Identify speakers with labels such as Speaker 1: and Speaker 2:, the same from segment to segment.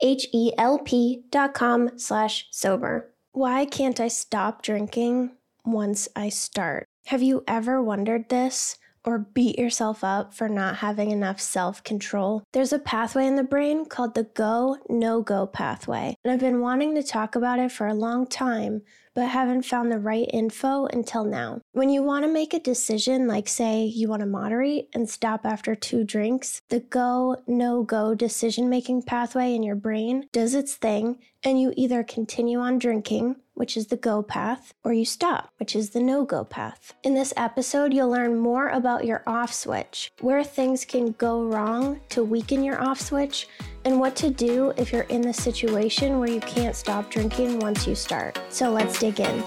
Speaker 1: H-E-L-P dot com slash sober. Why can't I stop drinking once I start? Have you ever wondered this? Or beat yourself up for not having enough self control. There's a pathway in the brain called the go no go pathway, and I've been wanting to talk about it for a long time, but haven't found the right info until now. When you want to make a decision, like say you want to moderate and stop after two drinks, the go no go decision making pathway in your brain does its thing, and you either continue on drinking which is the go path, or you stop, which is the no go path. In this episode, you'll learn more about your off switch, where things can go wrong to weaken your off switch, and what to do if you're in the situation where you can't stop drinking once you start. So let's dig in.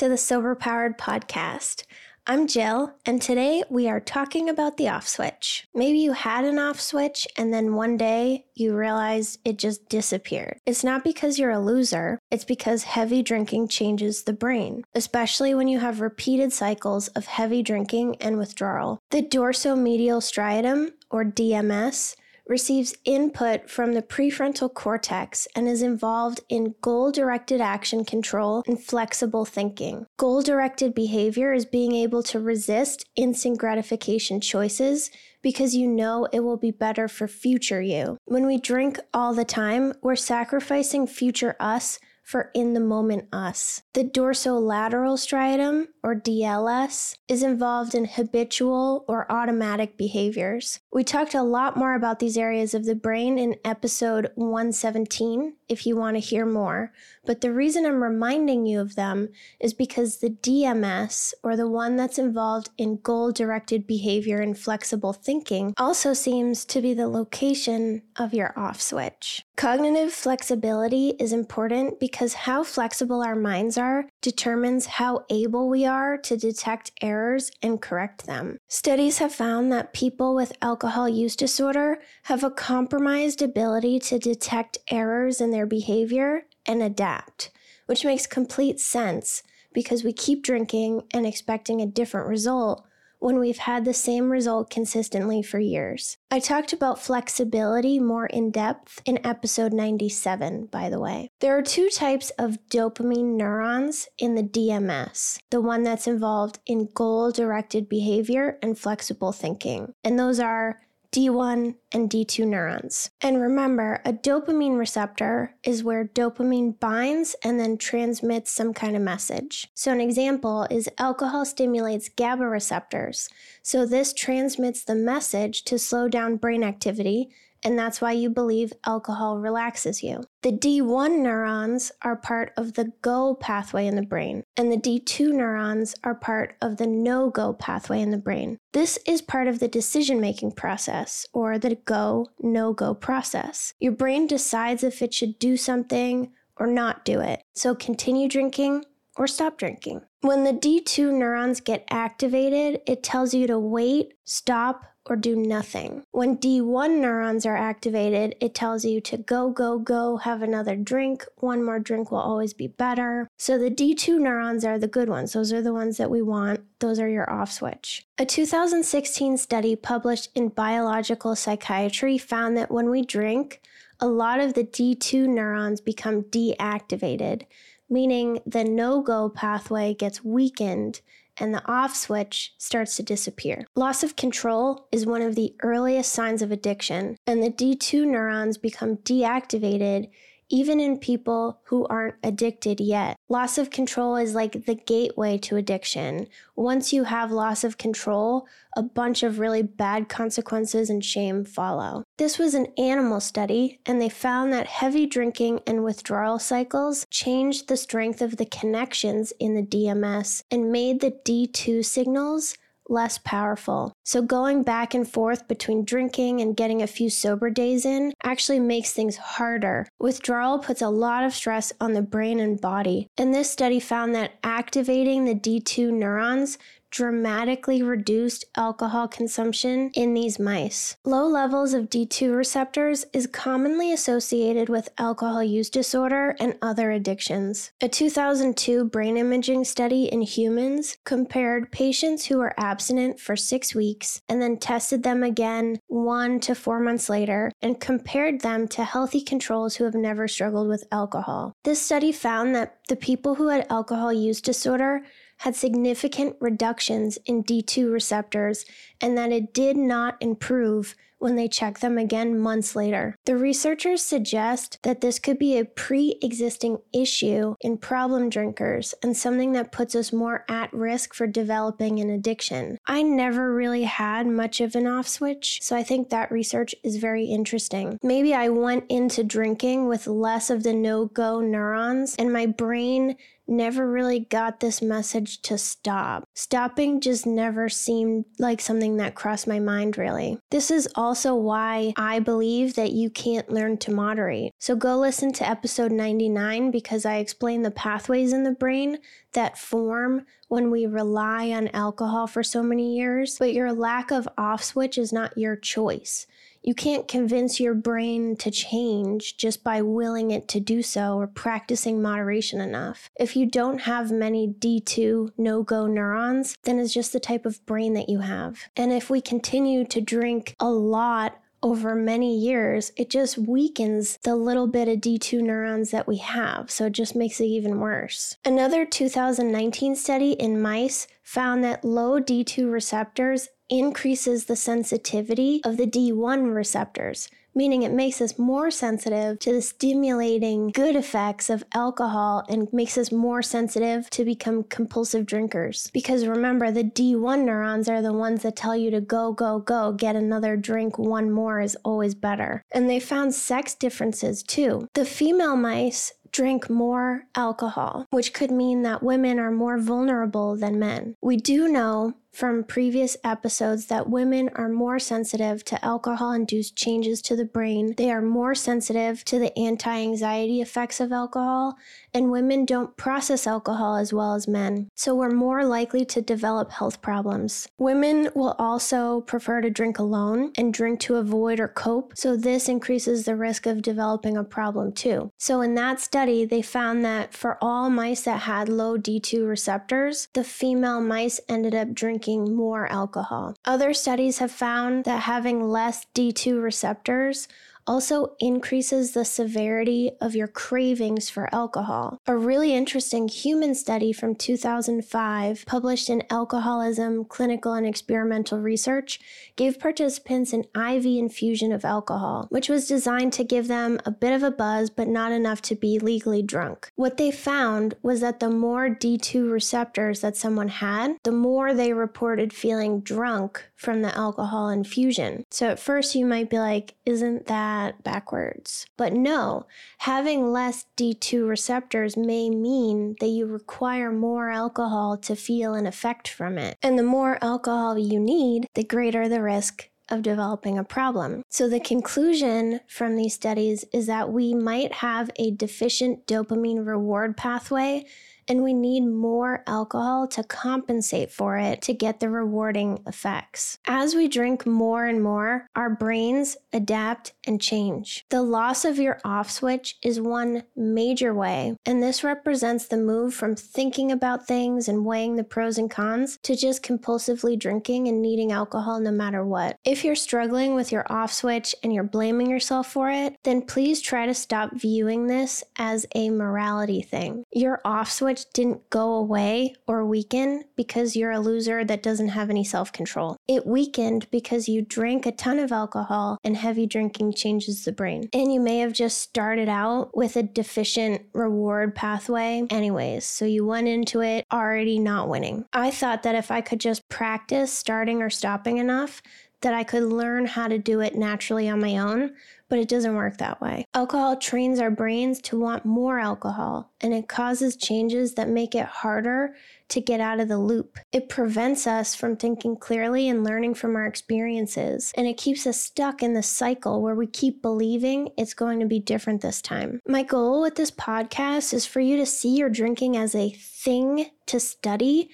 Speaker 1: To the Sober Powered Podcast. I'm Jill, and today we are talking about the off switch. Maybe you had an off switch and then one day you realized it just disappeared. It's not because you're a loser, it's because heavy drinking changes the brain, especially when you have repeated cycles of heavy drinking and withdrawal. The dorsomedial striatum, or DMS, receives input from the prefrontal cortex and is involved in goal directed action control and flexible thinking. Goal directed behavior is being able to resist instant gratification choices because you know it will be better for future you. When we drink all the time, we're sacrificing future us for in the moment us. The dorsolateral striatum, or DLS, is involved in habitual or automatic behaviors. We talked a lot more about these areas of the brain in episode 117 if you want to hear more, but the reason I'm reminding you of them is because the DMS, or the one that's involved in goal directed behavior and flexible thinking, also seems to be the location of your off switch. Cognitive flexibility is important because how flexible our minds are determines how able we are to detect errors and correct them. Studies have found that people with alcohol use disorder have a compromised ability to detect errors in their behavior and adapt, which makes complete sense because we keep drinking and expecting a different result when we've had the same result consistently for years. I talked about flexibility more in depth in episode 97, by the way. There are two types of dopamine neurons in the DMS the one that's involved in goal directed behavior and flexible thinking, and those are D1 and D2 neurons. And remember, a dopamine receptor is where dopamine binds and then transmits some kind of message. So, an example is alcohol stimulates GABA receptors. So, this transmits the message to slow down brain activity and that's why you believe alcohol relaxes you. The D1 neurons are part of the go pathway in the brain, and the D2 neurons are part of the no go pathway in the brain. This is part of the decision making process, or the go no go process. Your brain decides if it should do something or not do it. So continue drinking or stop drinking. When the D2 neurons get activated, it tells you to wait, stop, or do nothing. When D1 neurons are activated, it tells you to go, go, go, have another drink. One more drink will always be better. So the D2 neurons are the good ones. Those are the ones that we want. Those are your off switch. A 2016 study published in Biological Psychiatry found that when we drink, a lot of the D2 neurons become deactivated, meaning the no go pathway gets weakened and the off switch starts to disappear. Loss of control is one of the earliest signs of addiction, and the D2 neurons become deactivated even in people who aren't addicted yet. Loss of control is like the gateway to addiction. Once you have loss of control, a bunch of really bad consequences and shame follow. This was an animal study, and they found that heavy drinking and withdrawal cycles changed the strength of the connections in the DMS and made the D2 signals less powerful. So going back and forth between drinking and getting a few sober days in actually makes things harder. Withdrawal puts a lot of stress on the brain and body. And this study found that activating the D2 neurons dramatically reduced alcohol consumption in these mice. Low levels of D2 receptors is commonly associated with alcohol use disorder and other addictions. A 2002 brain imaging study in humans compared patients who were abstinent for six weeks and then tested them again one to four months later and compared them to healthy controls who have never struggled with alcohol. This study found that the people who had alcohol use disorder had significant reductions in D2 receptors and that it did not improve when they checked them again months later. The researchers suggest that this could be a pre existing issue in problem drinkers and something that puts us more at risk for developing an addiction. I never really had much of an off switch, so I think that research is very interesting. Maybe I went into drinking with less of the no go neurons, and my brain never really got this message to stop. Stopping just never seemed like something that crossed my mind, really. This is also why I believe that you can't learn to moderate. So go listen to episode 99 because I explain the pathways in the brain that form when we rely on alcohol for so many years. But your lack of off switch is not your choice. You can't convince your brain to change just by willing it to do so or practicing moderation enough. If you don't have many D2 no go neurons, then it's just the type of brain that you have. And if we continue to drink a lot over many years, it just weakens the little bit of D2 neurons that we have. So it just makes it even worse. Another 2019 study in mice found that low D2 receptors increases the sensitivity of the D1 receptors, meaning it makes us more sensitive to the stimulating good effects of alcohol and makes us more sensitive to become compulsive drinkers. Because remember, the D1 neurons are the ones that tell you to go, go, go, get another drink, one more is always better. And they found sex differences too. The female mice drink more alcohol, which could mean that women are more vulnerable than men. We do know from previous episodes that women are more sensitive to alcohol induced changes to the brain. They are more sensitive to the anti anxiety effects of alcohol, and women don't process alcohol as well as men. So we're more likely to develop health problems. Women will also prefer to drink alone and drink to avoid or cope, so this increases the risk of developing a problem too. So in that study, they found that for all mice that had low D2 receptors, the female mice ended up drinking drinking more alcohol. Other studies have found that having less D2 receptors also increases the severity of your cravings for alcohol. A really interesting human study from 2005, published in Alcoholism Clinical and Experimental Research, gave participants an IV infusion of alcohol, which was designed to give them a bit of a buzz but not enough to be legally drunk. What they found was that the more D2 receptors that someone had, the more they reported feeling drunk from the alcohol infusion. So at first you might be like, isn't that backwards? But no, having less D2 receptors may mean that you require more alcohol to feel an effect from it. And the more alcohol you need, the greater the risk of developing a problem. So, the conclusion from these studies is that we might have a deficient dopamine reward pathway and we need more alcohol to compensate for it to get the rewarding effects. As we drink more and more, our brains adapt and change. The loss of your off switch is one major way, and this represents the move from thinking about things and weighing the pros and cons to just compulsively drinking and needing alcohol no matter what. If you're struggling with your off switch and you're blaming yourself for it, then please try to stop viewing this as a morality thing. Your off switch didn't go away or weaken because you're a loser that doesn't have any self control. It weakened because you drank a ton of alcohol and heavy drinking changes the brain. And you may have just started out with a deficient reward pathway, anyways. So you went into it already not winning. I thought that if I could just practice starting or stopping enough, that I could learn how to do it naturally on my own but it doesn't work that way. Alcohol trains our brains to want more alcohol, and it causes changes that make it harder to get out of the loop. It prevents us from thinking clearly and learning from our experiences, and it keeps us stuck in the cycle where we keep believing it's going to be different this time. My goal with this podcast is for you to see your drinking as a thing to study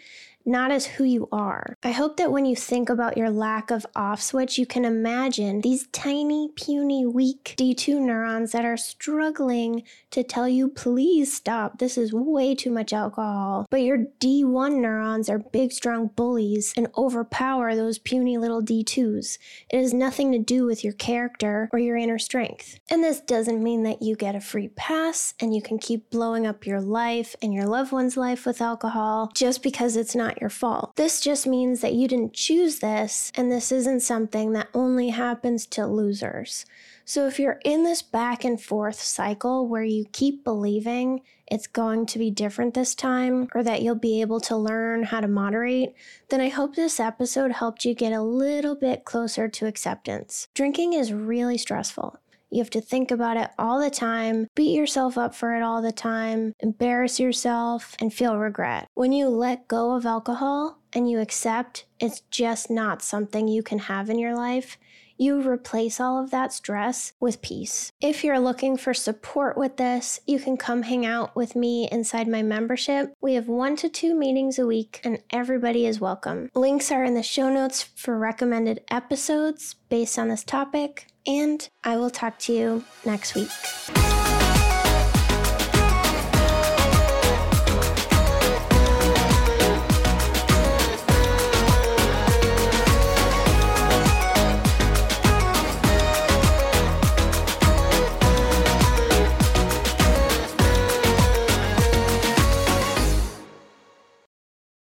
Speaker 1: not as who you are. I hope that when you think about your lack of off switch, you can imagine these tiny, puny, weak D2 neurons that are struggling to tell you, please stop. This is way too much alcohol. But your D1 neurons are big, strong bullies and overpower those puny little D2s. It has nothing to do with your character or your inner strength. And this doesn't mean that you get a free pass and you can keep blowing up your life and your loved one's life with alcohol just because it's your fault. This just means that you didn't choose this, and this isn't something that only happens to losers. So if you're in this back and forth cycle where you keep believing it's going to be different this time or that you'll be able to learn how to moderate, then I hope this episode helped you get a little bit closer to acceptance. Drinking is really stressful. You have to think about it all the time, beat yourself up for it all the time, embarrass yourself, and feel regret. When you let go of alcohol and you accept it's just not something you can have in your life, you replace all of that stress with peace. If you're looking for support with this, you can come hang out with me inside my membership. We have one to two meetings a week, and everybody is welcome. Links are in the show notes for recommended episodes based on this topic and I will talk to you next week.